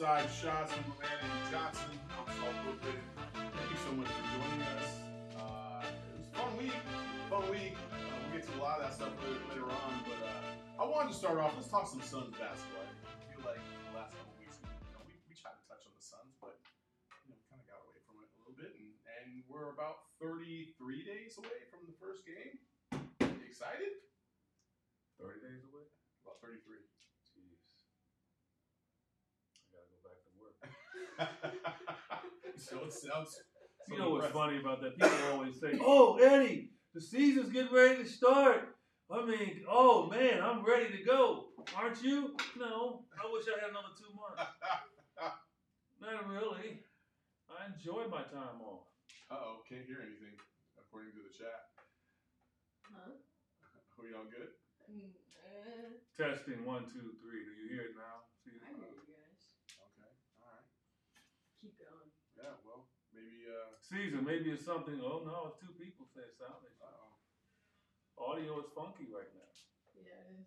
Outside Shots my man Johnson. Saul Brooklyn. Thank you so much for joining us. Uh, it was a fun week. Fun week. Uh, we'll get to a lot of that stuff later, on, but uh, I wanted to start off. Let's talk some Suns basketball. I feel like the last couple weeks, you know, we, we tried to touch on the Suns, but you know, kind of got away from it a little bit, and, and we're about 33 days away from the first game. Excited? 30 days away? About 33. Jeez. I gotta go back to work. so it sounds. You know what's funny about that? People always say, "Oh, Eddie, the season's getting ready to start." I mean, oh man, I'm ready to go. Aren't you? No, I wish I had another two months. Not really. I enjoy my time off. Uh oh, can't hear anything according to the chat. Huh? Are we all good? Mm, uh, Testing one, two, three. Do you hear it now? See I it? hear you guys. Okay, all right. Keep going. Yeah, well, maybe. uh Season, maybe it's something. Oh no, it's two people say it sound Uh oh. audio is funky right now. Yeah, it is.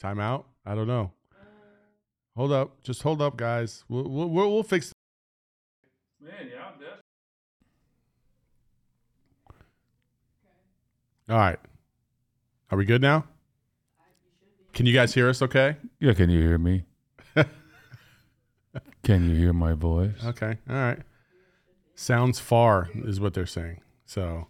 Time out? I don't know. Hold up, just hold up, guys. We'll we'll, we'll, we'll fix. Man, yeah, that's All right. Are we good now? Can you guys hear us? Okay. Yeah, can you hear me? Can you hear my voice? Okay. All right. Sounds far is what they're saying. So.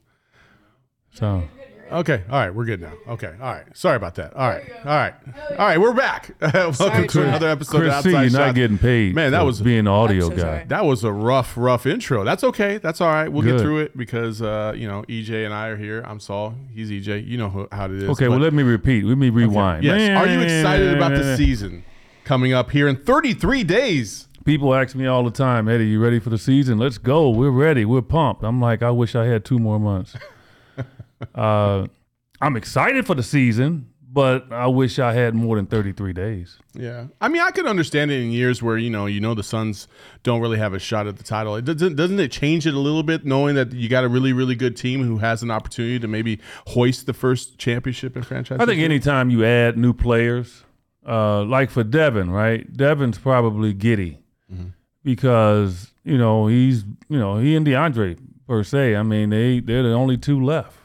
So, Okay. All right. We're good now. Okay. All right. Sorry about that. All right. All right. All right. We're back. Welcome to another episode of Chris C, Outside you're not Shots. getting paid. Man, that for was- being an audio so guy. sorry. That was a rough, rough intro. That's okay. That's all right. We'll get through it because uh, you know EJ and I are here. I'm Saul. He's EJ. You know who, how it is. Okay, well, but- let me repeat. Let me rewind. Yes. Are you excited about the season coming up here in 33 days? People ask me all the time, Eddie, you ready for the season? Let's go. We're ready. We're pumped. I'm like, I wish I had two more months. uh, I'm excited for the season, but I wish I had more than 33 days. Yeah. I mean, I could understand it in years where, you know, you know the Suns don't really have a shot at the title. It doesn't doesn't it change it a little bit knowing that you got a really really good team who has an opportunity to maybe hoist the first championship in franchise? I think anytime you add new players, uh, like for Devin, right? Devin's probably giddy because you know he's you know he and DeAndre per se. I mean they they're the only two left,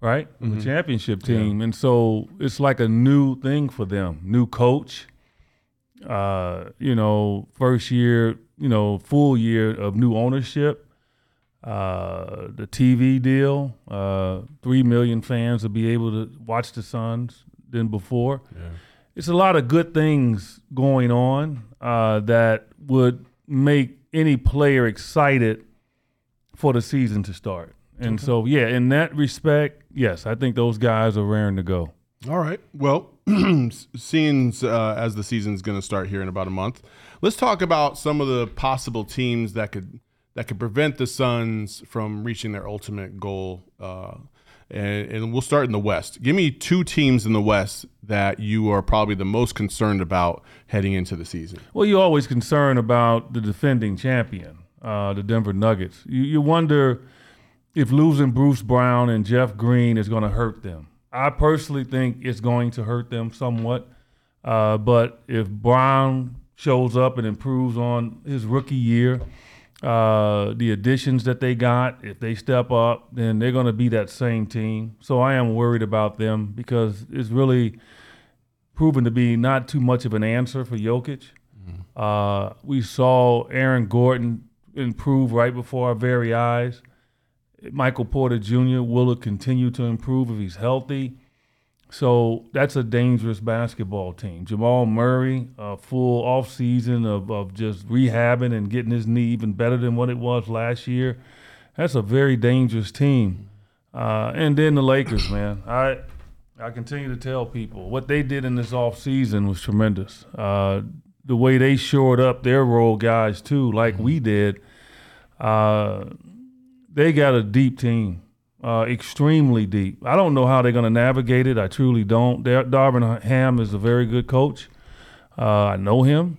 right? of The championship team, and so it's like a new thing for them. New coach, uh, you know, first year, you know, full year of new ownership. Uh, the TV deal, uh, three million fans will be able to watch the Suns than before. It's a lot of good things going on uh, that would make any player excited for the season to start. And so, yeah, in that respect, yes, I think those guys are raring to go. All right. Well, seeing uh, as the season's going to start here in about a month, let's talk about some of the possible teams that could that could prevent the Suns from reaching their ultimate goal. Uh, and, and we'll start in the West. Give me two teams in the West that you are probably the most concerned about heading into the season. Well, you're always concerned about the defending champion, uh, the Denver Nuggets. You, you wonder if losing Bruce Brown and Jeff Green is going to hurt them. I personally think it's going to hurt them somewhat. Uh, but if Braun shows up and improves on his rookie year, uh, the additions that they got, if they step up, then they're going to be that same team. So I am worried about them because it's really proven to be not too much of an answer for Jokic. Uh, we saw Aaron Gordon improve right before our very eyes. Michael Porter Jr. will continue to improve if he's healthy. So that's a dangerous basketball team. Jamal Murray, a full off season of, of just rehabbing and getting his knee even better than what it was last year. That's a very dangerous team. Uh, and then the Lakers, man. I I continue to tell people what they did in this off season was tremendous. Uh, the way they shored up their role guys too, like we did. Uh, they got a deep team, uh, extremely deep. I don't know how they're going to navigate it. I truly don't. Dar- Darvin Ham is a very good coach. Uh, I know him,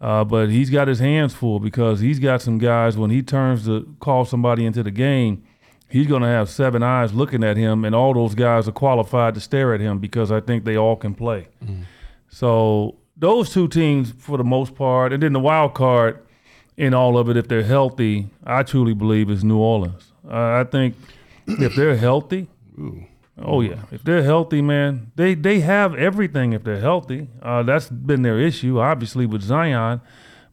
uh, but he's got his hands full because he's got some guys. When he turns to call somebody into the game, he's going to have seven eyes looking at him, and all those guys are qualified to stare at him because I think they all can play. So those two teams, for the most part, and then the wild card in all of it, if they're healthy, I truly believe is New Orleans. Uh, I think if they're healthy, oh yeah, if they're healthy, man, they they have everything. If they're healthy, uh, that's been their issue, obviously with Zion,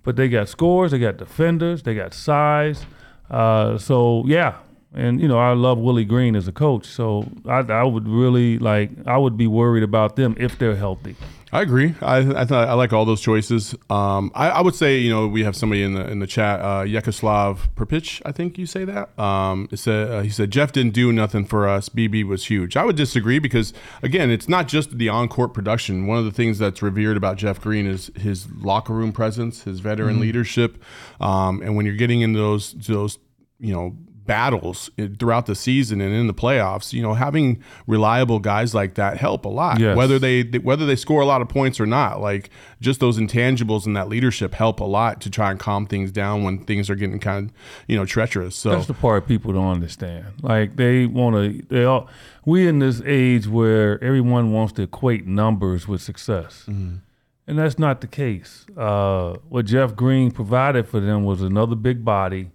but they got scores, they got defenders, they got size. Uh, so yeah, and you know I love Willie Green as a coach, so I, I would really like I would be worried about them if they're healthy. I agree. I I, thought, I like all those choices. Um, I, I would say you know we have somebody in the in the chat, uh, Yekoslav Perpich. I think you say that. Um, it said uh, he said Jeff didn't do nothing for us. BB was huge. I would disagree because again, it's not just the on court production. One of the things that's revered about Jeff Green is his locker room presence, his veteran leadership, um, and when you're getting into those those you know battles throughout the season and in the playoffs, you know, having reliable guys like that help a lot. Yes. Whether they whether they score a lot of points or not, like just those intangibles and that leadership help a lot to try and calm things down when things are getting kind of you know treacherous. So That's the part people don't understand. Like they want to. They all. We in this age where everyone wants to equate numbers with success, and that's not the case. Uh, what Jeff Green provided for them was another big body,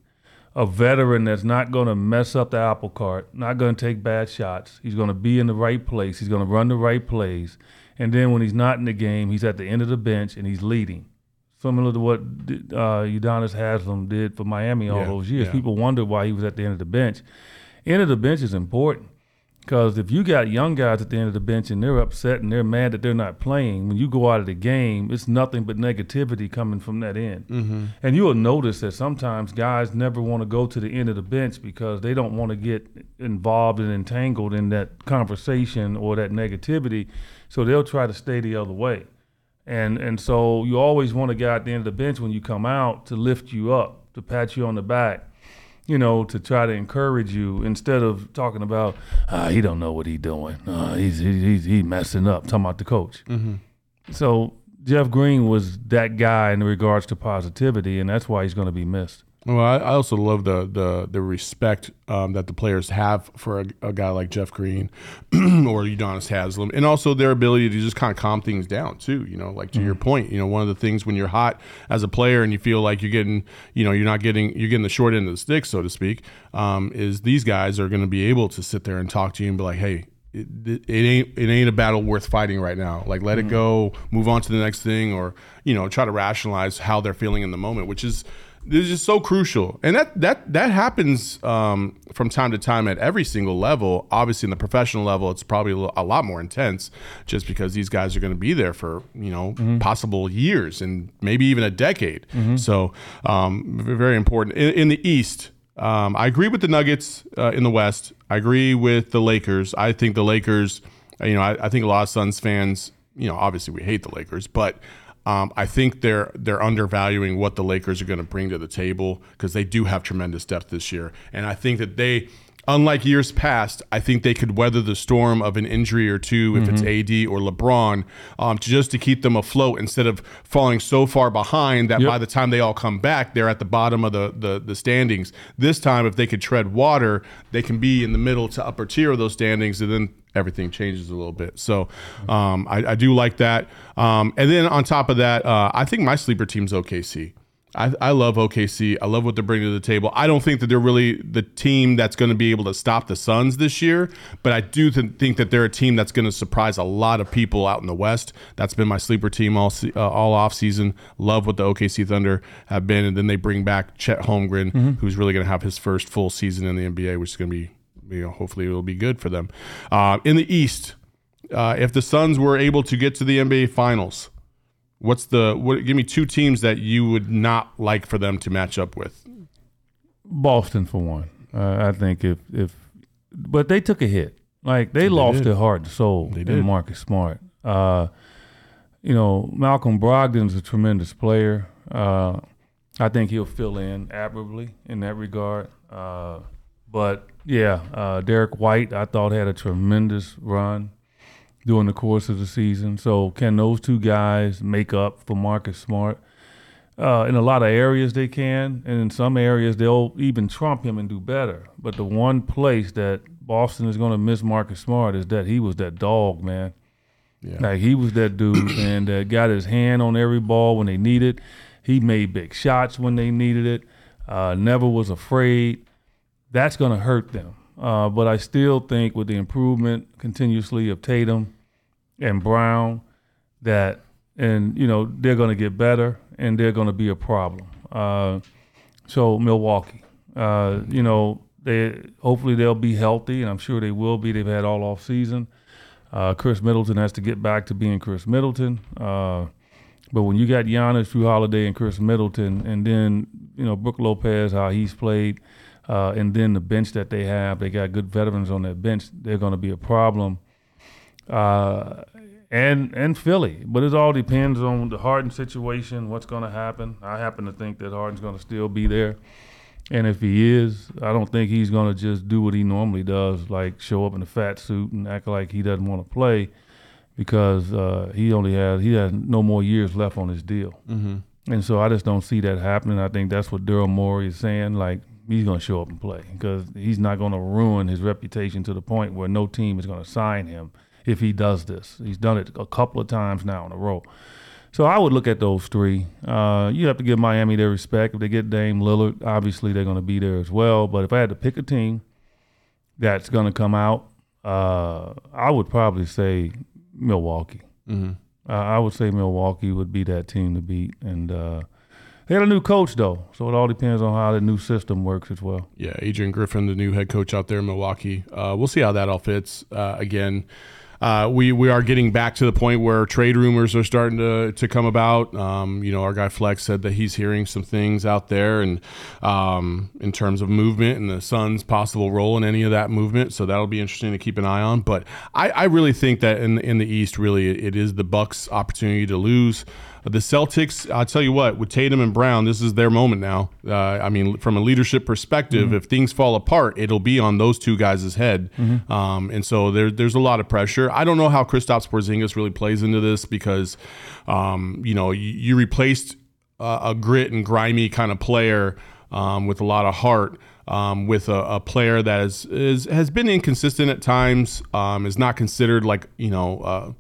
a veteran that's not going to mess up the apple cart, not going to take bad shots. He's going to be in the right place. He's going to run the right plays, and then when he's not in the game, he's at the end of the bench and he's leading. Similar to what uh, Udonis Haslem did for Miami all Yeah, those years. yeah. People wonder why he was at the end of the bench. End of the bench is important because if you got young guys at the end of the bench and they're upset and they're mad that they're not playing, when you go out of the game, it's nothing but negativity coming from that end. Mm-hmm. And you will notice that sometimes guys never want to go to the end of the bench because they don't want to get involved and entangled in that conversation or that negativity. So they'll try to stay the other way. And and so you always want a guy at the end of the bench when you come out to lift you up, to pat you on the back, you know, to try to encourage you instead of talking about ah, he don't know what he doing. Uh, he's he, he's he messing up. Talking about the coach. So Jeff Green was that guy in regards to positivity, and that's why he's going to be missed. Well, I, I also love the the the respect um, that the players have for a, a guy like Jeff Green or Udonis Haslem, and also their ability to just kind of calm things down too. You know, like to your point, you know, one of the things when you're hot as a player and you feel like you're getting, you know, you're not getting you're getting the short end of the stick, so to speak, um, is these guys are going to be able to sit there and talk to you and be like, hey. It, it it ain't it ain't a battle worth fighting right now. Like let it go, move on to the next thing, or you know try to rationalize how they're feeling in the moment, which is this is just so crucial. And that that that happens um, from time to time at every single level. Obviously in the professional level it's probably a lot more intense just because these guys are going to be there for you know possible years and maybe even a decade. So um, very important. In, in the east um, i agree with the nuggets uh, in the west. I agree with the lakers. I think the lakers uh, you know I, I think a lot of suns fans you know obviously we hate the lakers but um, I think they're they're undervaluing what the Lakers are going to bring to the table because they do have tremendous depth this year, and I think that they, unlike years past, I think they could weather the storm of an injury or two if it's AD or LeBron, um, to just to keep them afloat instead of falling so far behind that Yep. by the time they all come back, they're at the bottom of the, the the standings. This time, if they could tread water, they can be in the middle to upper tier of those standings, and then everything changes a little bit. So um, I, I do like that. Um, and then on top of that, uh, I think my sleeper team's OKC. I, I love OKC. I love what they're bringing to the table. I don't think that they're really the team that's going to be able to stop the Suns this year, but I do th- think that they're a team that's going to surprise a lot of people out in the West. That's been my sleeper team all se- uh, all off season. Love what the OKC Thunder have been, and then they bring back Chet Holmgren, who's really going to have his first full season in the NBA, which is going to be you know hopefully it will be good for them. Uh, in the East, uh, if the Suns were able to get to the NBA Finals. What's the what? Give me two teams that you would not like for them to match up with. Boston for one. Uh, I think if if, but they took a hit. Like they, lost did. their heart and soul They did. Marcus Smart. Uh, you know, Malcolm Brogdon's a tremendous player. Uh, I think he'll fill in admirably in that regard. Uh, but yeah, uh, Derrick White, I thought had a tremendous run during the course of the season. So can those two guys make up for Marcus Smart? Uh, in a lot of areas they can, and in some areas they'll even trump him and do better. But the one place that Boston is going to miss Marcus Smart is that he was that dog, man. Yeah. Like he was that dude, and that got his hand on every ball when they needed. It. He made big shots when they needed it. Uh, never was afraid. That's going to hurt them. Uh, but I still think with the improvement continuously of Tatum and Brown, that and you know they're going to get better and they're going to be a problem. Uh, so Milwaukee, uh, you know they hopefully they'll be healthy, and I'm sure they will be. They've had all off season. Uh, Khris Middleton has to get back to being Khris Middleton. Uh, but when you got Giannis, Jrue Holiday, and Khris Middleton, and then you know Brook Lopez, how he's played, uh, and then the bench that they have, they got good veterans on that bench. They're going to be a problem. Uh, and and Philly, but it all depends on the Harden situation, what's going to happen. I happen to think that Harden's going to still be there, and if he is, I don't think he's going to just do what he normally does, like show up in a fat suit and act like he doesn't want to play, because uh, he only has he has no more years left on his deal, mm-hmm. and so I just don't see that happening. I think that's what Daryl Morey is saying, like. He's going to show up and play because he's not going to ruin his reputation to the point where no team is going to sign him if he does this. He's done it a couple of times now in a row. So I would look at those three. Uh, you have to give Miami their respect. If they get Dame Lillard, obviously they're going to be there as well. But if I had to pick a team that's going to come out, uh, I would probably say Milwaukee. Mm-hmm. Uh, I would say Milwaukee would be that team to beat. And uh, they had a new coach, though. So it all depends on how the new system works as well. Yeah, Adrian Griffin, the new head coach out there in Milwaukee. Uh, we'll see how that all fits. Uh, again, uh, we we are getting back to the point where trade rumors are starting to to come about. Um, you know, our guy Flex said that he's hearing some things out there, and um, in terms of movement and the Suns' possible role in any of that movement. So that'll be interesting to keep an eye on. But I, I really think that in in the East, really, it is the Bucks' opportunity to lose. The Celtics, I'll tell you what, with Tatum and Brown, this is their moment now. Uh, I mean, from a leadership perspective, if things fall apart, it'll be on those two guys' head. Um, and so there, there's a lot of pressure. I don't know how Kristaps Porzingis really plays into this because, um, you know, you, you replaced uh, a grit and grimy kind of player um, with a lot of heart. Um, with a, a player that is, is has been inconsistent at times, um, is not considered like you know uh,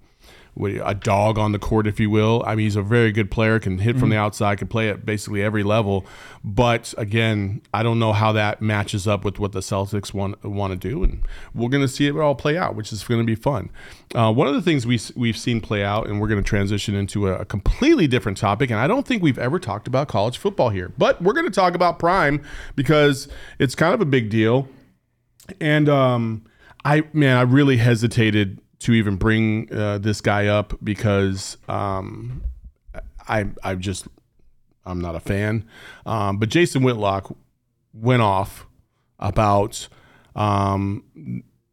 a dog on the court, if you will. I mean, he's a very good player, can hit from the outside, can play at basically every level. But again, I don't know how that matches up with what the Celtics want want to do, and we're going to see it all play out, which is going to be fun. Uh, one of the things we we've seen play out, and we're going to transition into a, a completely different topic, and I don't think we've ever talked about college football here, but we're going to talk about Prime because it's kind of a big deal. And um, I man, I really hesitated to even bring uh, this guy up because um, I I just I'm not a fan. Um, but Jason Whitlock went off about um,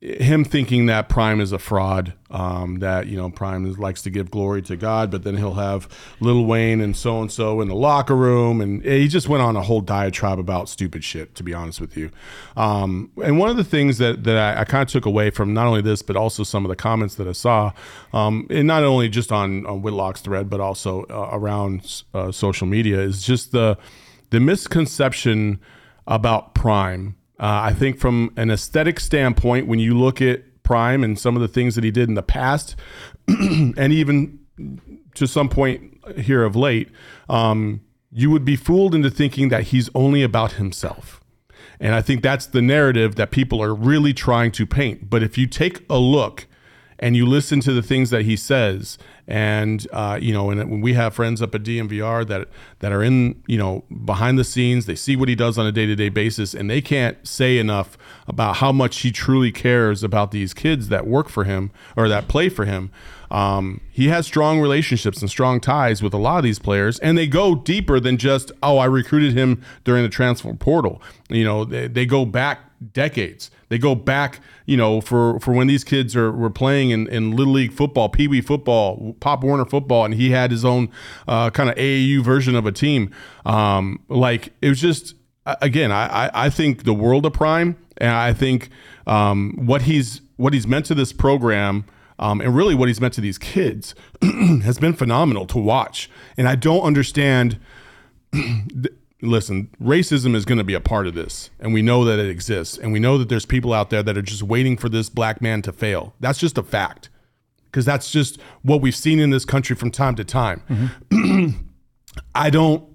him thinking that Prime is a fraud. Um, that you know Prime likes to give glory to God, but then he'll have Lil Wayne and so and so in the locker room, and he just went on a whole diatribe about stupid shit. To be honest with you, um, and one of the things that that I, I kind of took away from not only this, but also some of the comments that I saw, um, and not only just on, on Whitlock's thread, but also uh, around uh, social media, is just the the misconception about Prime. Uh, I think from an aesthetic standpoint, when you look at Prime and some of the things that he did in the past, and even to some point here of late, um, you would be fooled into thinking that he's only about himself. And I think that's the narrative that people are really trying to paint. But if you take a look and you listen to the things that he says, and uh, you know, and when we have friends up at DMVR that that are in, you know, behind the scenes, they see what he does on a day to day basis, and they can't say enough about how much he truly cares about these kids that work for him or that play for him. Um, he has strong relationships and strong ties with a lot of these players, and they go deeper than just, oh, I recruited him during the transfer portal. You know, they, they go back decades. They go back, you know, for, for when these kids are were playing in, in little league football, pee wee football, Pop Warner football, and he had his own uh, kind of AAU version of a team. Um, like it was just again, I, I, think the world of Prime, and I think um, what he's what he's meant to this program. Um, and really, what he's meant to these kids has been phenomenal to watch. And I don't understand. listen, racism is going to be a part of this, and we know that it exists, and we know that there's people out there that are just waiting for this black man to fail. That's just a fact, because that's just what we've seen in this country from time to time. Mm-hmm. I don't.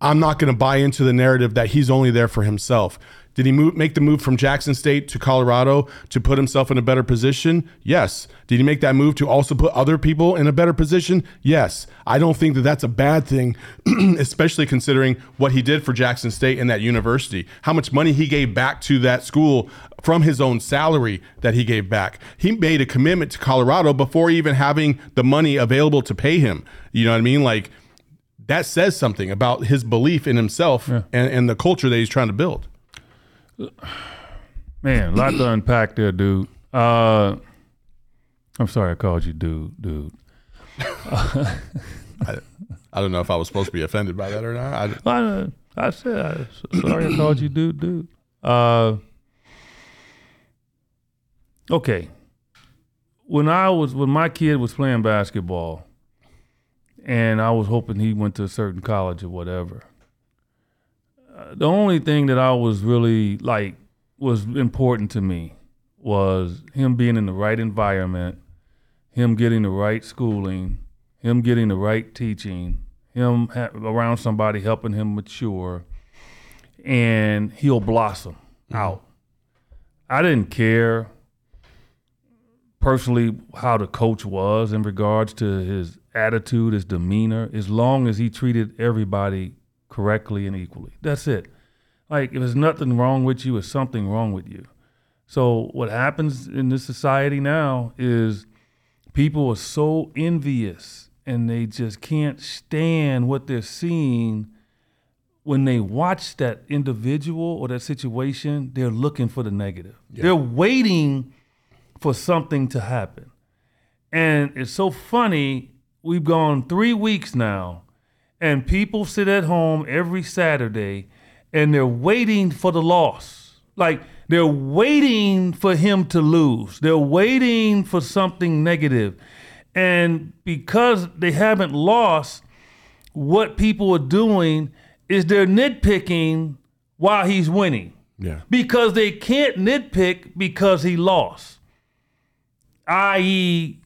I'm not going to buy into the narrative that he's only there for himself. Did he move, make the move from Jackson State to Colorado to put himself in a better position? Yes. Did he make that move to also put other people in a better position? Yes. I don't think that that's a bad thing, especially considering what he did for Jackson State and that university, how much money he gave back to that school from his own salary that he gave back. He made a commitment to Colorado before even having the money available to pay him. You know what I mean? Like, that says something about his belief in himself and, and the culture that he's trying to build. Man, a lot to unpack there, dude. Uh, I'm sorry I called you dude, dude. I, I don't know if I was supposed to be offended by that or not. I, I, I said, I, sorry I called you dude, dude. Uh, okay. When I was, when my kid was playing basketball and I was hoping he went to a certain college or whatever, the only thing that I was really like was important to me was him being in the right environment, him getting the right schooling, him getting the right teaching, him ha- around somebody helping him mature, and he'll blossom mm-hmm. out. I didn't care personally how the coach was in regards to his attitude, his demeanor, as long as he treated everybody correctly and equally. That's it. Like if there's nothing wrong with you, it's something wrong with you. So what happens in this society now is people are so envious and they just can't stand what they're seeing when they watch that individual or that situation, they're looking for the negative. They're waiting for something to happen. And it's so funny, we've gone three weeks now, and people sit at home every Saturday and they're waiting for the loss. Like they're waiting for him to lose. They're waiting for something negative. And because they haven't lost, what people are doing is they're nitpicking while he's winning yeah. because they can't nitpick because he lost. I.e.,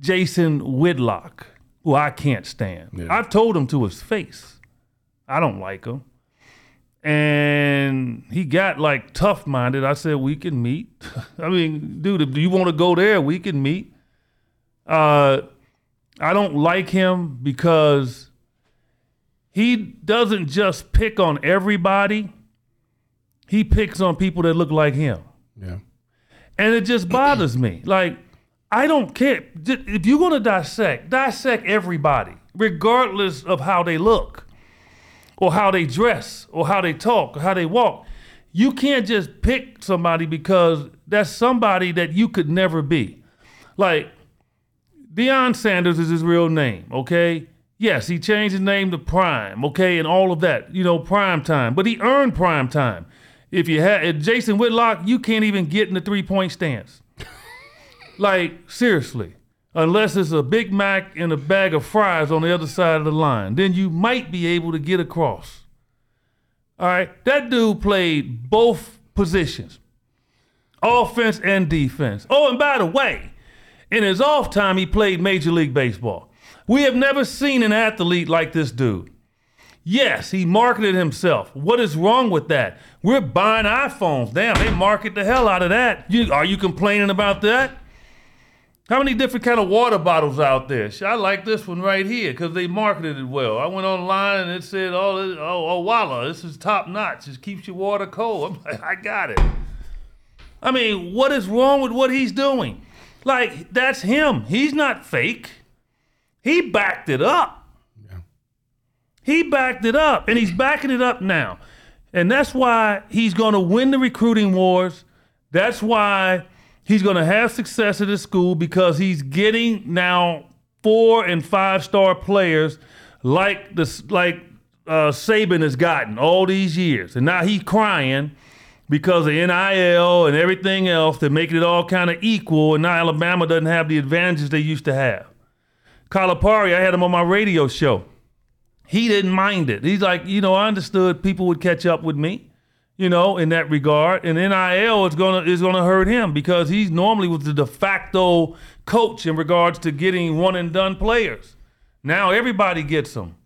Jason Whitlock, who I can't stand. Yeah. I've told him to his face, I don't like him. And he got like tough minded. I said, we can meet. I mean, dude, do you want to go there? We can meet. Uh, I don't like him because he doesn't just pick on everybody, he picks on people that look like him. Yeah. And it just bothers me. Like, I don't care. If you're going to dissect, dissect everybody, regardless of how they look, or how they dress, or how they talk, or how they walk. You can't just pick somebody because that's somebody that you could never be. Like, Deion Sanders is his real name, okay? Yes, he changed his name to Prime, okay, and all of that, you know, prime time. But he earned prime time. If you had Jason Whitlock, you can't even get in the three point stance. Like, seriously. Unless it's a Big Mac and a bag of fries on the other side of the line, then you might be able to get across. All right, that dude played both positions, offense and defense. Oh, and by the way, in his off time, he played Major League Baseball. We have never seen an athlete like this dude. Yes, he marketed himself. What is wrong with that? We're buying iPhones. Damn, they market the hell out of that. You, are you complaining about that? How many different kind of water bottles out there? I like this one right here because they marketed it well. I went online and it said, "Oh, this- oh, oh, Walla, this is top notch. It keeps your water cold." I'm like, I got it. I mean, what is wrong with what he's doing? Like, that's him. He's not fake. He backed it up. He backed it up, and he's backing it up now. And that's why he's going to win the recruiting wars. That's why he's going to have success at his school because he's getting now four and five star players like this, like uh, Saban has gotten all these years, and now he's crying because of NIL and everything else. They're making it all kind of equal, and now Alabama doesn't have the advantages they used to have. Calipari, I had him on my radio show he didn't mind it. He's like, you know, I understood people would catch up with me, you know, in that regard. And NIL is gonna is gonna hurt him because he's normally was the de facto coach in regards to getting one and done players. Now everybody gets them.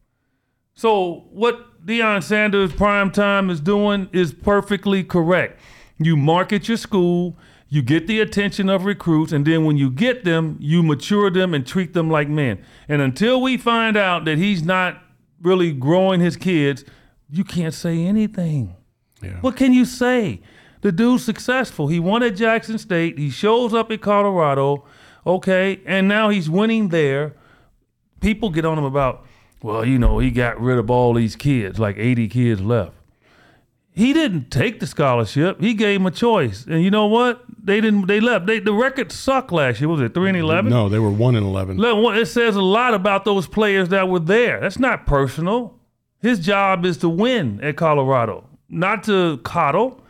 So what Deion Sanders prime time is doing is perfectly correct. You market your school, you get the attention of recruits, and then when you get them, you mature them and treat them like men. And until we find out that he's not really growing his kids, you can't say anything. Yeah. What can you say? The dude's successful. He won at Jackson State. He shows up at Colorado, okay, and now he's winning there. People get on him about, well, you know, he got rid of all these kids, like 80 kids left. He didn't take the scholarship. He gave them a choice, and you know what? They didn't. They left. They, the record sucked last year. Was it three and eleven? No, they were one and eleven. It says a lot about those players that were there. That's not personal. His job is to win at Colorado, not to coddle.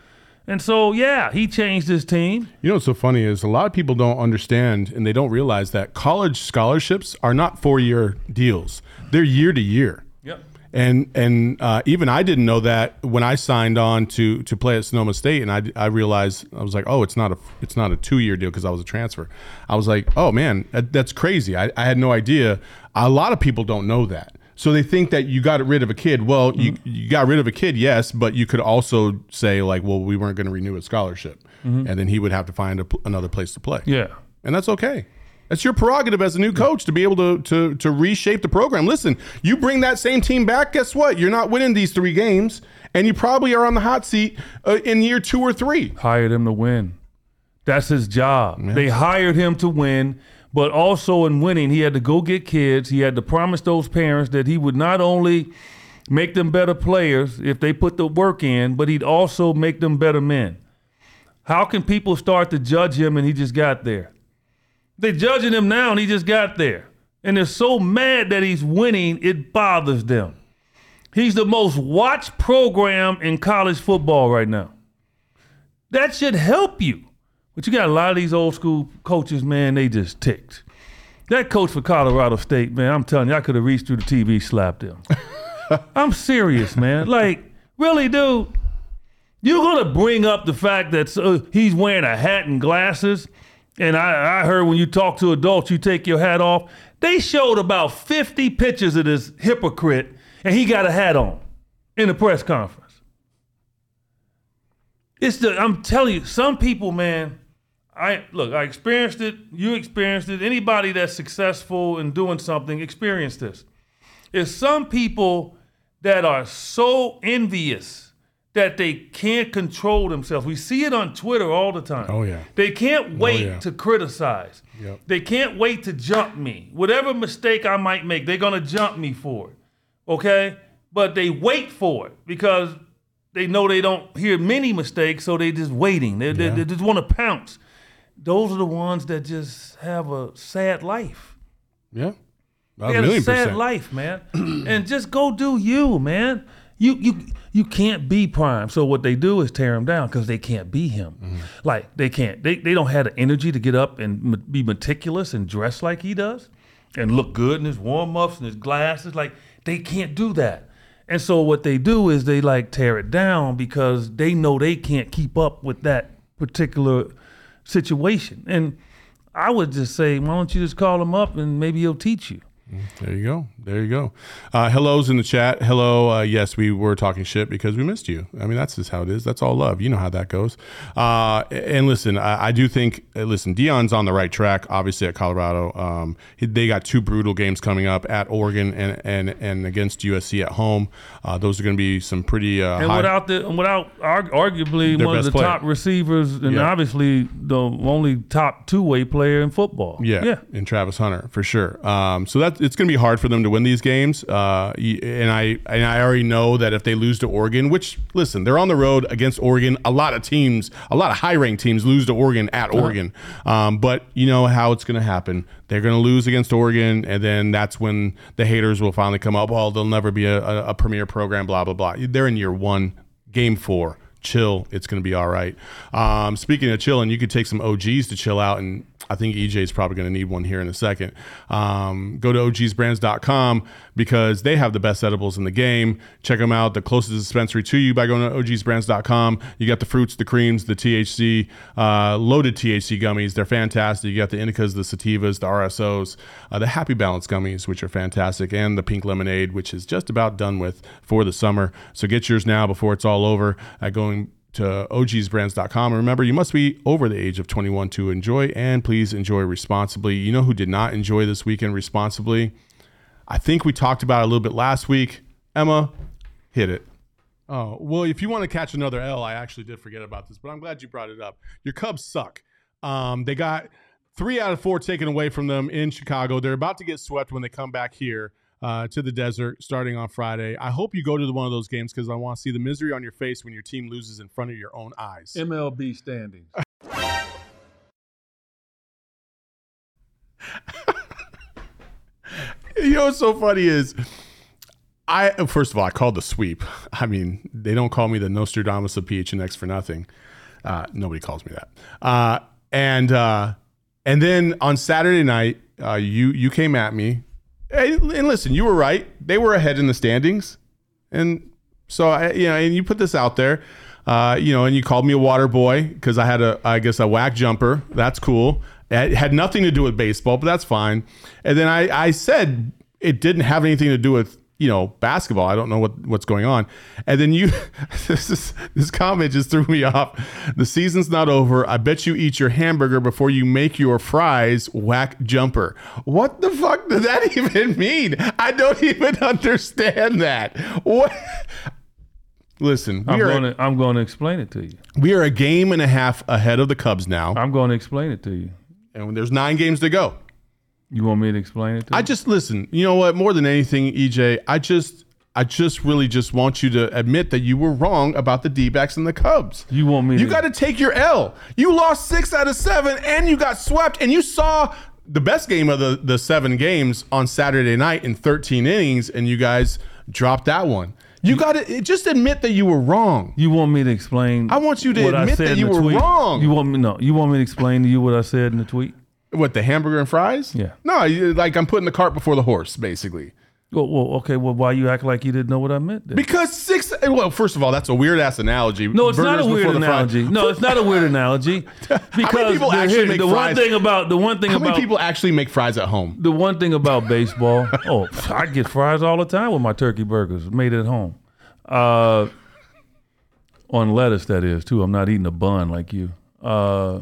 And so, yeah, he changed his team. You know what's so funny is a lot of people don't understand and they don't realize that college scholarships are not four year deals. They're year to year. Yep. And and uh, even I didn't know that when I signed on to to play at Sonoma State, and I, I realized I was like, oh, it's not a it's not a two year deal because I was a transfer. I was like, oh man, that, that's crazy. I, I had no idea. A lot of people don't know that, so they think that you got rid of a kid. Well, you you got rid of a kid, yes, but you could also say like, well, we weren't going to renew his scholarship, and then he would have to find a, another place to play Yeah. and that's okay. That's your prerogative as a new coach to be able to to to reshape the program. Listen, you bring that same team back. Guess what? You're not winning these three games, and you probably are on the hot seat uh, in year two or three. Hired him to win. That's his job. They hired him to win, but also in winning, he had to go get kids. He had to promise those parents that he would not only make them better players if they put the work in, but he'd also make them better men. How can people start to judge him and he just got there? They're judging him now and he just got there. And they're so mad that he's winning, it bothers them. He's the most watched program in college football right now. That should help you. But you got a lot of these old school coaches, man, they just ticked. That coach for Colorado State, man, I'm telling you, I could have reached through the TV, slapped him. I'm serious, man. Like, really, dude, you're gonna bring up the fact that uh, he's wearing a hat and glasses, and I, I heard when you talk to adults, you take your hat off. They showed about 50 pictures of this hypocrite, and he got a hat on in the press conference. It's the I'm telling you, some people, man. I look, I experienced it. You experienced it. Anybody that's successful in doing something experienced this. It's some people that are so envious that they can't control themselves. We see it on Twitter all the time. Oh, yeah. They can't oh, wait yeah. to criticize. Yep. They can't wait to jump me. Whatever mistake I might make, they're gonna jump me for it. Okay? But they wait for it because they know they don't hear many mistakes, so they're just waiting. They, they, Yeah. they just want to pounce. Those are the ones that just have a sad life. Yeah, a They had a million sad percent. life, man. and just go do you, man. You you you can't be prime. So what they do is tear him down because they can't be him. Mm-hmm. Like they can't. They they don't have the energy to get up and m- be meticulous and dress like he does, and look good in his warm ups and his glasses. Like they can't do that. And so what they do is they like tear it down because they know they can't keep up with that particular situation. And I would just say, why don't you just call him up and maybe he'll teach you. There you go. There you go. Uh, hellos in the chat. Hello. Uh, yes, we were talking shit because we missed you. I mean, that's just how it is. That's all love. You know how that goes. Uh, and listen, I, I do think, uh, listen, Deion's on the right track, obviously, at Colorado. Um, they got two brutal games coming up at Oregon and, and, and against USC at home. Uh, those are going to be some pretty uh, And without the, without arg- arguably one of the player. top receivers, and Yeah. obviously the only top two way player in football. Yeah, yeah. in Travis Hunter for sure. Um, so that it's going to be hard for them to win these games. Uh, and I and I already know that if they lose to Oregon, which listen, they're on the road against Oregon. A lot of teams, a lot of high ranked teams lose to Oregon at Oregon. Um, but you know how it's going to happen. They're going to lose against Oregon, and then that's when the haters will finally come up. Well, they'll never be a, a, a premier program. Blah blah blah. They're in year one, game four chill. It's going to be all right. Um, speaking of chilling, you could take some OGeez to chill out, and I think EJ is probably going to need one here in a second. Um, go to ogeezbrands.com because they have the best edibles in the game. Check them out. The closest dispensary to you by going to ogeezbrands.com. You got the fruits, the creams, the THC, uh, loaded THC gummies. They're fantastic. You got the indicas, the sativas, the RSOs, uh, the Happy Balance gummies, which are fantastic, and the pink lemonade, which is just about done with for the summer. So get yours now before it's all over at going to ogeezbrands.com. And remember, you must be over the age of 21 to enjoy, and please enjoy responsibly. You know who did not enjoy this weekend responsibly? I think we talked about it a little bit last week. Emma, hit it. Oh, well, if you want to catch another L, I actually did forget about this, but I'm glad you brought it up. Your Cubs suck. Um, they got three out of four taken away from them in Chicago. They're about to get swept when they come back here uh, to the desert starting on Friday. I hope you go to the, one of those games because I want to see the misery on your face when your team loses in front of your own eyes. MLB standings. you know what's so funny is I first of all I called the sweep. I mean, they don't call me the Nostradamus of PHNX for nothing. Uh, nobody calls me that. Uh, and uh, and then on Saturday night, uh, you you came at me, and, listen, you were right. They were ahead in the standings, and so I you know, and you put this out there. Uh, you know, and you called me a water boy because I had a, I guess, a whack jumper. That's cool. It had nothing to do with baseball, but that's fine. And then I, I said it didn't have anything to do with you know basketball. I don't know what what's going on. And then you, this is, this comment just threw me off. The season's not over. I bet you eat your hamburger before you make your fries. Whack jumper. What the fuck does that even mean? I don't even understand that. What? Listen, I'm going to I'm going to explain it to you. we are a game and a half ahead of the Cubs now, I'm going to explain it to you. and there's nine games to go. You want me to explain it to I you? just listen. You know what? More than anything, EJ, I just, I just really just want you to admit that you were wrong about the D-backs and the Cubs. You want me You to got to take your L. You lost six out of seven, and you got swept. And you saw the best game of the the seven games on Saturday night in 13 innings, and you guys dropped that one. You got to eh, just admit that you were wrong. You want me to explain? I want you to admit that you were tweet? wrong. You want me? No. You want me to explain to you what I said in the tweet? What the hamburger and fries? Yeah. No, you, like I'm putting the cart before the horse, basically. Well, well, okay. Well, why you act like you didn't know what I meant? Then? Because six. Well, first of all, that's a weird ass analogy. No, it's not a Burgers weird before the fries. analogy. No, it's not a weird analogy. Because people the, actually here- make the one fries? thing about the one thing How many about people actually make fries at home? the one thing about baseball. oh, I get fries all the time with my turkey burgers made at home. Uh, on lettuce, that is too. I'm not eating a bun like you. Uh,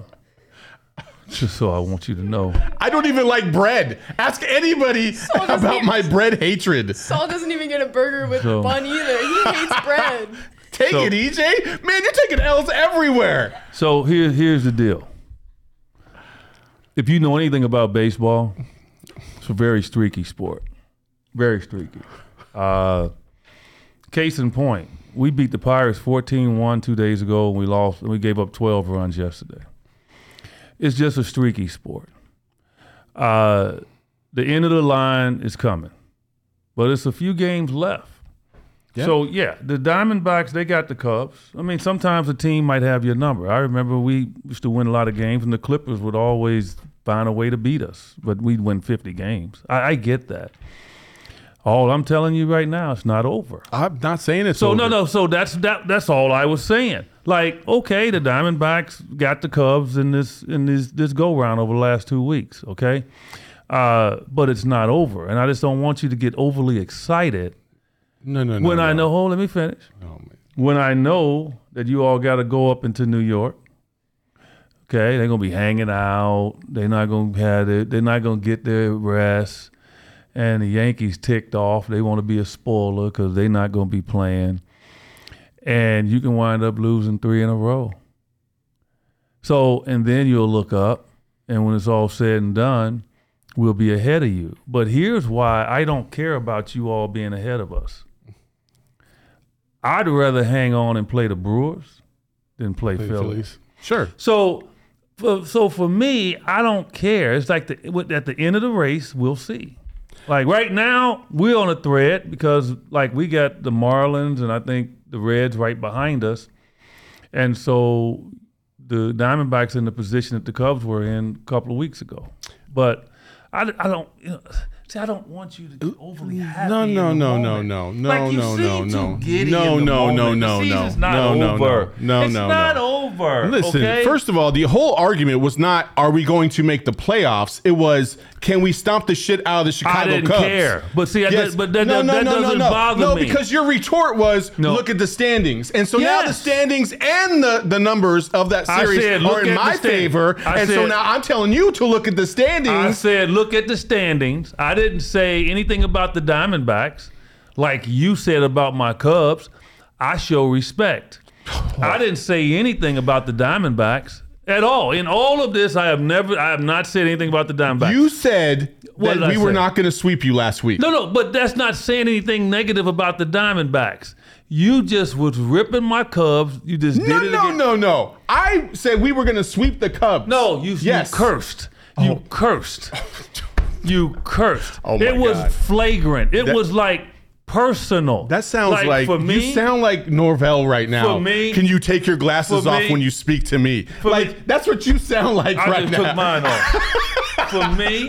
just so I want you to know. I don't even like bread. Ask anybody doesn't about even- my bread hatred. Saul doesn't even get a burger with So- bun either. He hates bread. Take So- it, EJ. Man, you're taking L's everywhere. So here, here's the deal. If you know anything about baseball, it's a very streaky sport. Very streaky. Uh, case in point, we beat the Pirates 14-1 two days ago, and we lost. And we gave up 12 runs yesterday. It's just a streaky sport. Uh, the end of the line is coming, but it's a few games left. So yeah, the Diamondbacks they got the Cubs. I mean, sometimes a team might have your number. I remember we used to win a lot of games, and the Clippers would always find a way to beat us, but we'd win 50 games. I, I get that. All I'm telling you right now, it's not over. I'm not saying it's So over. no, no. So that's that. That's all I was saying. Like, okay, the Diamondbacks got the Cubs in this in this this go round over the last two weeks. Okay, Uh, but it's not over, and I just don't want you to get overly excited No, no, no. when I know. Hold, let me finish. Oh, man. When I know that you all got to go up into New York. Okay, they're gonna be hanging out. They're not gonna have it. They're not gonna get their rest. And the Yankees ticked off. They want to be a spoiler because they're not gonna be playing. And you can wind up losing three in a row. So, and then you'll look up, and when it's all said and done, we'll be ahead of you. But here's why I don't care about you all being ahead of us. I'd rather hang on and play the Brewers than play, Play Phillies. Phillies. Sure. So, for, so for me, I don't care. It's like the, at the end of the race, we'll see. Like right now, we're on a thread because like we got the Marlins and I think the Reds right behind us, and so the Diamondbacks in the position that the Cubs were in a couple of weeks ago. But I, I don't. You know, See, I don't want you to get overly happy. No, no, no, no, no, no, Like, you no, no, seem no. too giddy No, in the no, no, no, The no. not No, no, over. no. No, it's no, not no. over. Listen, okay? first of all, the whole argument was not are we going to make the playoffs? It was can we stomp the shit out of the Chicago didn't Cubs? care. But see, I Yes. did- but that- no, no, that no, doesn't no, no. bother no, me. because your retort was No. look at the standings, and so now the Yes. standings and the, the numbers of that I series said, are in my favor, I and so now I'm telling you to look at the I said, look at the standings. I didn't say anything about the Diamondbacks, like you said about my Cubs. I show respect. I didn't say anything about the Diamondbacks at all. In all of this, I have never, I have not said anything about the Diamondbacks. you said What that we were not going to sweep you last week. No, no, but that's not saying anything negative about the Diamondbacks. You just was ripping my Cubs. You just no, did it no, again. no, no. I said we were going to sweep the Cubs. No, you, Yes. you cursed. You oh. cursed. You cursed. Oh, my it was God. flagrant. It That- was like personal. That sounds like, for me. you sound like Norvell right now. For me- can you take your glasses for off me- when you speak to me? Like me- that's what you sound like I right just now. took mine off. for me,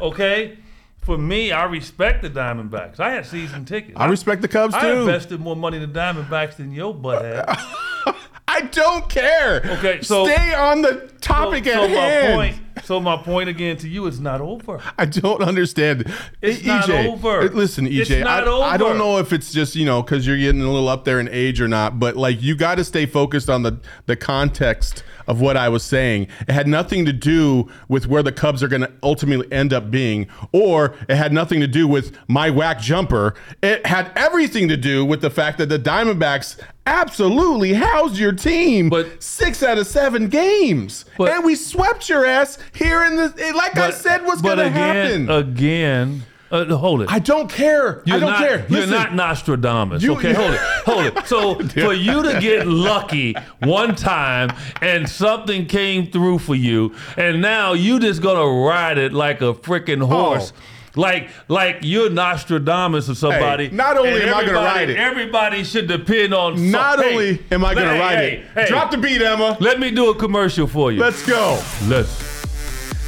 okay. For me, I respect the Diamondbacks. I had season tickets. I respect the Cubs too. I too. invested more money in the Diamondbacks than your butt had. I don't care. Okay, so- stay on the topic so, at so hand. my point. So my point again to you is not over. I don't understand. It's E- not over. Listen, It's EJ, not I, I don't know if it's just you know because you're getting a little up there in age or not, but like you got to stay focused on the the context of what I was saying. It had nothing to do with where the Cubs are going to ultimately end up being, or it had nothing to do with my whack jumper. It had everything to do with the fact that the Diamondbacks absolutely housed your team, But- six out of seven games, But- and we swept your ass here in the. Like I said, what's going to happen? Again, uh, hold it. I don't care. You're I don't not, care. You're not Nostradamus. You- okay, hold it, hold it. So for you to get lucky one time and something came through for you, and now you just gonna ride it like a freaking horse. Oh. Like, like you're Nostradamus or somebody. Hey, not only am I gonna everybody- ride it- Everybody should depend on. some- Not Hey, only am I going to hey, ride hey, it. hey, Drop the beat, Emma. Let me do a commercial for you. Let's go. Let's.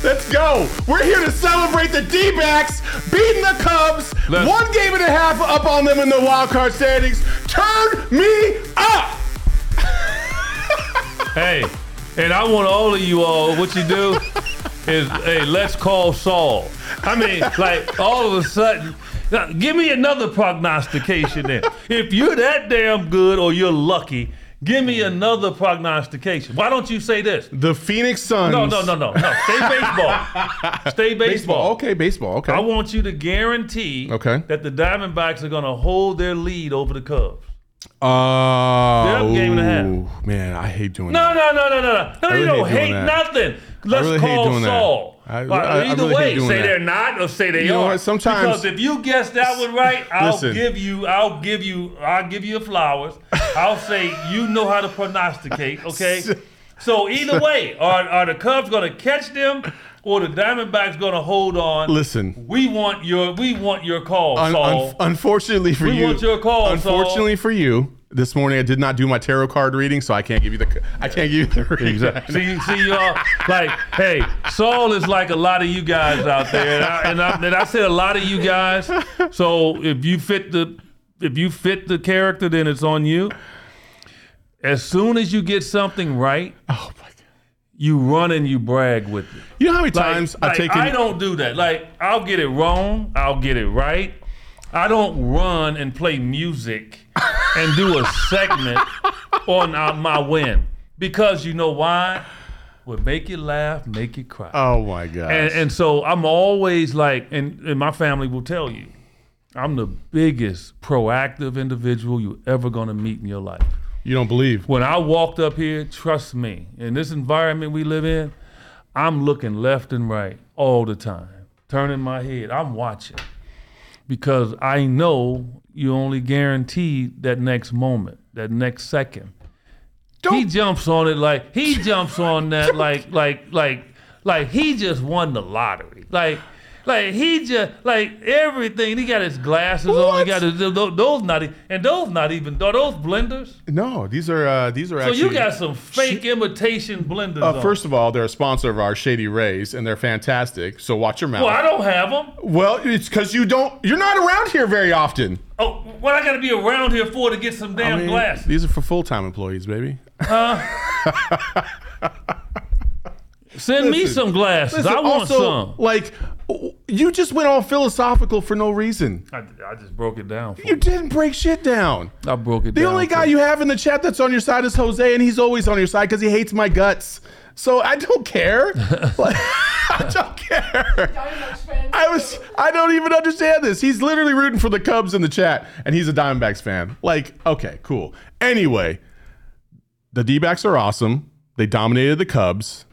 Let's go. We're here to celebrate the D-backs beating the Cubs. Let's- One game and a half up on them in the wild card standings. Turn me up. Hey, and I want all of you all, what you do is, hey, let's call Saul. I mean, like, all of a sudden, now, give me another prognostication then. If you're that damn good or you're lucky, give me another prognostication. Why don't you say this? The Phoenix Suns. No, no, no, no, no. Stay baseball. Stay baseball. Baseball. Okay, baseball. Okay. I want you to guarantee Okay. that the Diamondbacks are going to hold their lead over the Cubs. Uh, game and a half. Man, I hate doing No, that. no, no, no, no, no. No, really you don't hate hate nothing. Let's really call doing that. Saul. I- Well, I- I either really way, say that. they're not or say they You are. what? Sometimes- because if you guess that one right, I'll Listen. give you, I'll give you, I'll give you flowers. I'll say you know how to prognosticate. Okay. So either way, are are the Cubs going to catch them, or the Diamondbacks going to hold on? Listen. we want your, we want your call, Un- Saul. un- unfortunately for We you, we want your call, Unfortunately for you, this morning I did not do my tarot card reading, so I can't give you the. I can't give you the reading. Exactly. See, see, y'all. Like, hey, Saul is like a lot of you guys out there, and I, and I, and I said a lot of you guys. So if you fit the, if you fit the character, then it's on you. As soon as you get something right, Oh my god. you run and you brag with it. You know how many Like- times like, I take I don't do that. Like I'll get it wrong, I'll get it right. I don't run and play music and do a segment on uh, my win because you know why? Would make you laugh, make you cry. Oh my god. And, and so I'm always like, and, and my family will tell you, I'm the biggest proactive individual you ever gonna meet in your life. you don't believe. When I walked up here, trust me, in this environment we live in, I'm looking left and right all the time, turning my head. I'm watching because I know you only guaranteed that next moment, that next second. he jumps on it like he jumps on that like like like like he just won the lottery. Like like he just like everything. He got his glasses on. He got his, those, those not and those not even are those blenders. No, these are uh, these are actually So actually. you got some fake imitation blenders. Uh, first of all, they're a sponsor of our Shady Rays, and they're fantastic. So watch your mouth. well, I don't have them. Well, it's because you don't. You're not around here very often. Oh, what I got to be around here for to get some damn I mean, glasses? These are for full time employees, baby. Send me some glasses. Listen, I want also, some. Like, you just went all philosophical for no reason. I, I just broke it down. For You you. didn't break shit down. I broke it The down. only guy you have in the chat that's on your side is Jose, and he's always on your side because he hates my guts. So I don't care. Like, I don't care. I was I don't even understand this. He's literally rooting for the Cubs in the chat, and he's a Diamondbacks fan. Like, okay, cool. Anyway, the D-backs are awesome. They dominated the Cubs,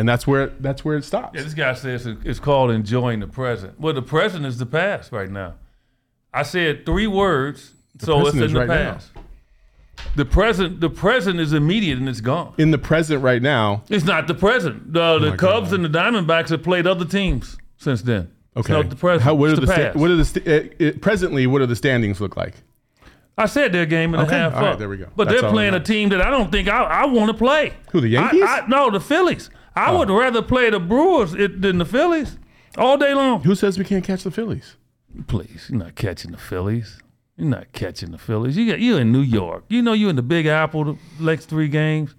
and that's where that's where it stops. Yeah, this guy says it's called enjoying the present. Well, the present is the past right now. I said three words, so it's in the right now. past. The present, the present is immediate and it's gone. in the present right now. It's not the present. The, the Cubs God. and the Diamondbacks have played other teams since then. It's Okay. not the present. How, what it's are the, the, sta- what are the sta- uh, uh, presently? What do the standings look like? I said they're game and Okay, a half all right, up. there we go. But That's they're playing a team that I don't think I, I want to play. Who, the Yankees? Oh. I, no, the Phillies. I oh. would rather play the Brewers it, than the Phillies all day long. Who says we can't catch the Phillies? Please, you're not catching the Phillies. You're not catching the Phillies. You got you in New York. You know you in the Big Apple the next three games.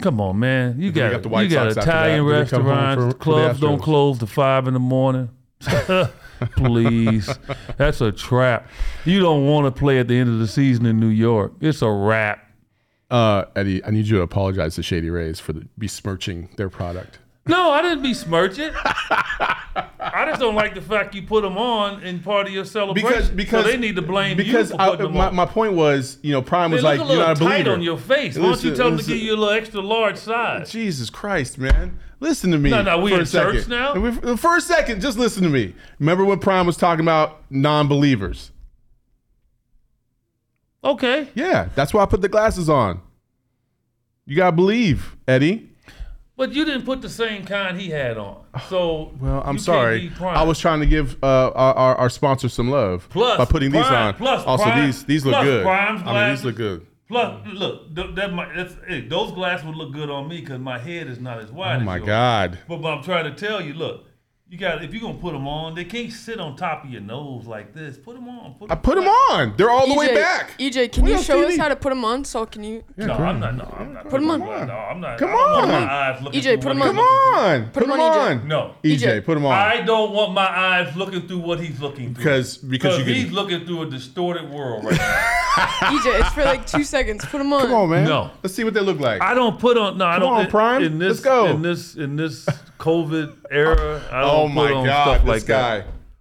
Come on, man. You got got the White you got Sox Italian that. Do they come home restaurants. for- for clubs don't close to five in the morning. Please, that's a trap. You don't want to play at the end of the season in New York. It's a wrap. Uh, Eddie, I need you to apologize to Shady Rays for the, besmirching their product. No, I didn't besmirch it. I just don't like the fact you put them on in part of your celebration. Because because so they need to blame because you for I- them my, on. my point was, you know, Prime was like, you're not a tight believer. on your face. Why don't you tell them to give you a little extra large size? Jesus Christ, man. Listen to me. No, no, we for in a second. church now? We- For a second, just listen to me. Remember when Prime was talking about non-believers? Okay. Yeah, that's why I put the glasses on. You gotta believe, Eddie. But you didn't put the same kind he had on. So Well, I'm sorry. I was trying to give uh, our, our, our sponsor some love Plus, by putting these Prime- on. plus also, Prime- these these look good. Prime's I mean, these look good. Plus, look, th- that might, that's, hey, those glasses would look good on me because my head is not as wide. Oh as my. God. But, but I'm trying to tell you, look, you got if you're gonna put them on, they can't sit on top of your nose like this. Put them on. Put I put them on. They're all the way back. EJ, can We you on show us TV. how to put them on? So can you? No, I'm not. No, I'm not. Put 'em on. No, I'm not. Come I don't want on. my eyes looking EJ, through put what 'em he's on. Come on. Put 'em on, on. No. EJ, EJ. put them on. I don't want my eyes looking through what he's looking through. Because- because you can- he's looking through a distorted world right now. EJ, it's for like two seconds. Put them on. Come on, man. No. Let's see what they look like. I don't put on. No, I don't. on, in- Prime. In this, Let's go. In this, in this COVID era, I don't oh put my on God, stuff this like guy.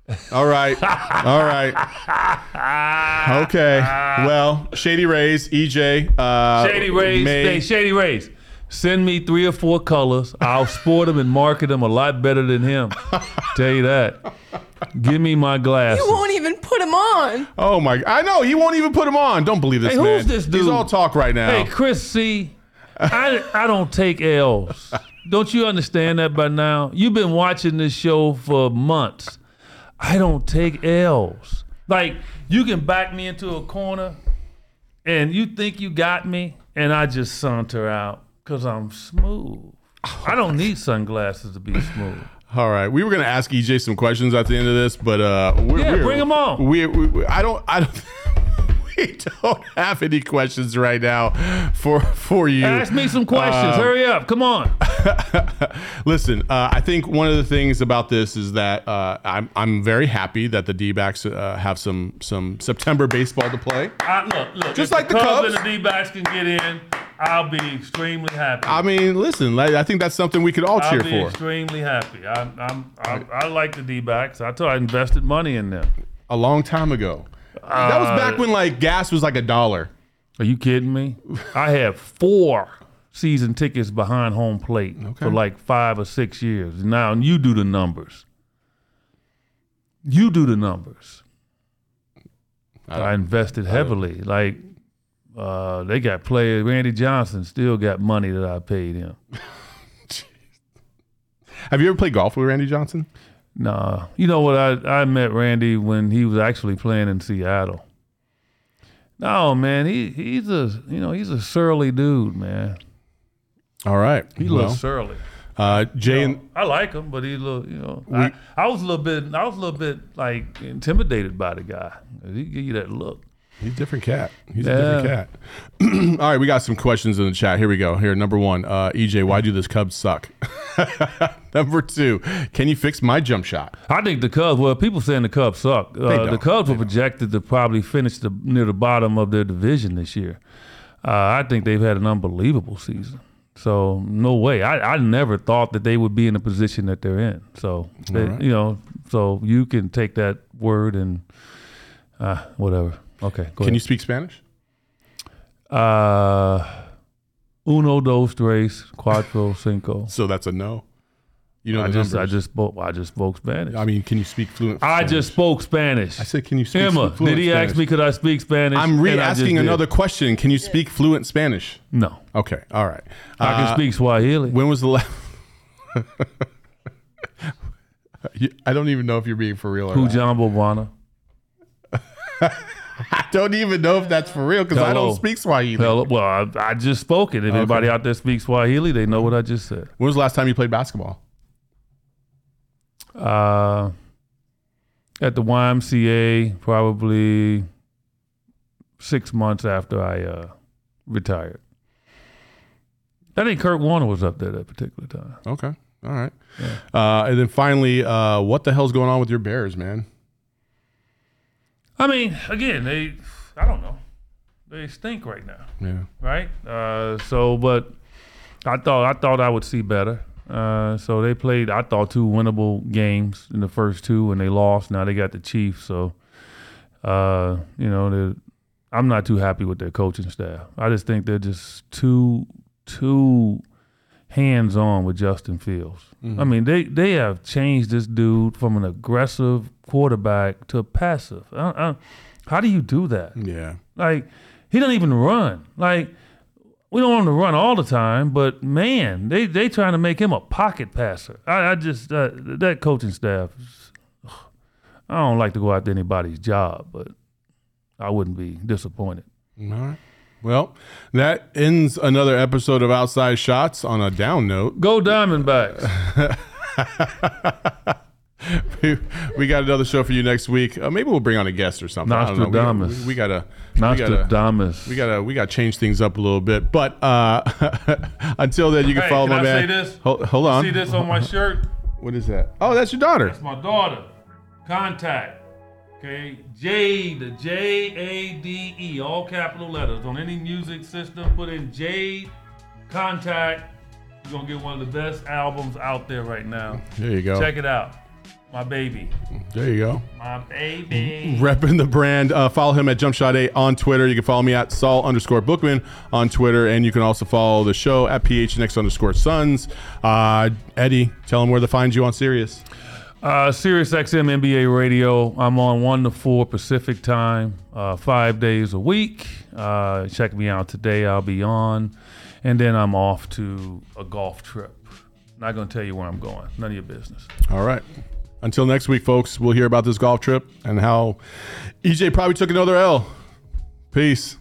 that. All right. All right. Okay. Well, Shady Rays, EJ. Uh, Shady Rays, May- hey, Shady Rays. Send me three or four colors. I'll sport them and market them a lot better than him. Tell you that. Give me my glasses. You won't even put them on. Oh my! I know he won't even put them on. Don't believe this Hey, man. who's this dude? He's all talk right now. Hey, Chris C. I I don't take L's. Don't you understand that by now? You've been watching this show for months. I don't take L's. Like you can back me into a corner, and you think you got me, and I just saunter out because I'm smooth. I don't need sunglasses to be smooth. All right, we were gonna ask EJ some questions at the end of this, but uh, we're, Yeah, we're, bring 'em on. We, we, we- I don't, I don't. We don't have any questions right now for for you. Ask me some questions. Um, Hurry up. Come on. Listen, uh, I think one of the things about this is that uh, I'm I'm very happy that the D-backs uh, have some some September baseball to play. I, look, look. Just like the Cubs. and the D-backs can get in, I'll be extremely happy. I mean, listen, I think that's something we could all I'll cheer be for. extremely happy. I'm, I'm, I, I like the D-backs. I told I invested money in them. A long time ago. That was back when like gas was like a dollar. Are you kidding me? I had four season tickets behind home plate for like five or six years. Now you do the numbers. You do the numbers. I, invested heavily. Like uh, they got players. Randy Johnson still got money that I paid him. Have you ever played golf with Randy Johnson? Nah, you know what? I I met Randy when he was actually playing in Seattle. No, man, he he's a you know he's a surly dude, man. All right. He well, looks surly. uh, Jay and I like him, but he look, you know, I, I was a little bit, I was a little bit like intimidated by the guy. He give you that look. He's a different cat. He's a different cat. All right, we got some questions in the chat. Here we go. Here, number one, uh, EJ, why do this Cubs suck? number two, can you fix my jump shot? I think the Cubs. Well, people saying the Cubs suck. Uh, the Cubs were projected to probably finish the, near the bottom of their division this year. Uh, I think they've had an unbelievable season. So no way. I, I never thought that they would be in the position that they're in. So they, you know, so you can take that word and uh, whatever. Okay, Can ahead. you speak Spanish? Uh, uno, dos, tres, cuatro, cinco. So that's a no. You know I just, I just spoke, I just spoke Spanish. I mean, can you speak fluent? I just spoke Spanish. I said, can you speak Emma, fluent did he Spanish? ask me could I speak Spanish? I'm re-asking did. another question. Can you speak fluent Spanish? No, Okay, all right. I can Uh, speak Swahili. When was the last? I don't even know if you're being for real or not. I don't even know if that's for real because I don't speak Swahili. Hello. Well, I, I just spoke it. If anybody out there speaks Swahili, they know what I just said. When was the last time you played basketball? Uh, at the YMCA, probably six months after I uh, retired. I think Kurt Warner was up there that particular time. Okay, all right. Uh, and then finally, uh, what the hell's going on with your Bears, man? I mean, again, they, I don't know, they stink right now. Yeah. right? Uh, so, but I thought I thought I would see better. Uh, so they played, I thought, two winnable games in the first two, and they lost. Now they got the Chiefs. So, uh, you know, I'm not too happy with their coaching staff. I just think they're just too too hands on with Justin Fields. I mean, they they have changed this dude from an aggressive quarterback to passive. I, I, how do you do that? Yeah. Like he doesn't even run. Like we don't want him to run all the time, but man, they they trying to make him a pocket passer. I, I just uh, that coaching staff. I don't like to go after anybody's job, but I wouldn't be disappointed. All right. Well, that ends another episode of Outside Shots on a down note. Go Diamondbacks. we, we got another show for you next week. Uh, maybe we'll bring on a guest or something. I don't know. We- Nostradamus. We, we gotta. We gotta, Nostradamus. we gotta we gotta change things up a little bit. But uh, until then, you can Hey, follow can my I man. say this? Hold, hold on. See this on my shirt? What is that? Oh, that's your daughter. That's my daughter. Contact. Okay. Jade. J A D E. All capital letters. On any music system, put in Jade. Contact. You're gonna get one of the best albums out there right now. There you go. Check it out. My baby. There you go. My baby. Repping the brand. Uh, follow him at JumpShot8 on Twitter. You can follow me at Saul underscore Bookman on Twitter. And you can also follow the show at PHNX underscore Suns. Uh, Eddie, tell him where to find you on Sirius. Uh, Sirius XM NBA Radio. I'm on 1 to 4 Pacific time, uh, five days a week. Uh, check me out today. I'll be on. And then I'm off to a golf trip. Not going to tell you where I'm going. None of your business. All right. Until next week, folks, we'll hear about this golf trip and how EJ probably took another L. Peace.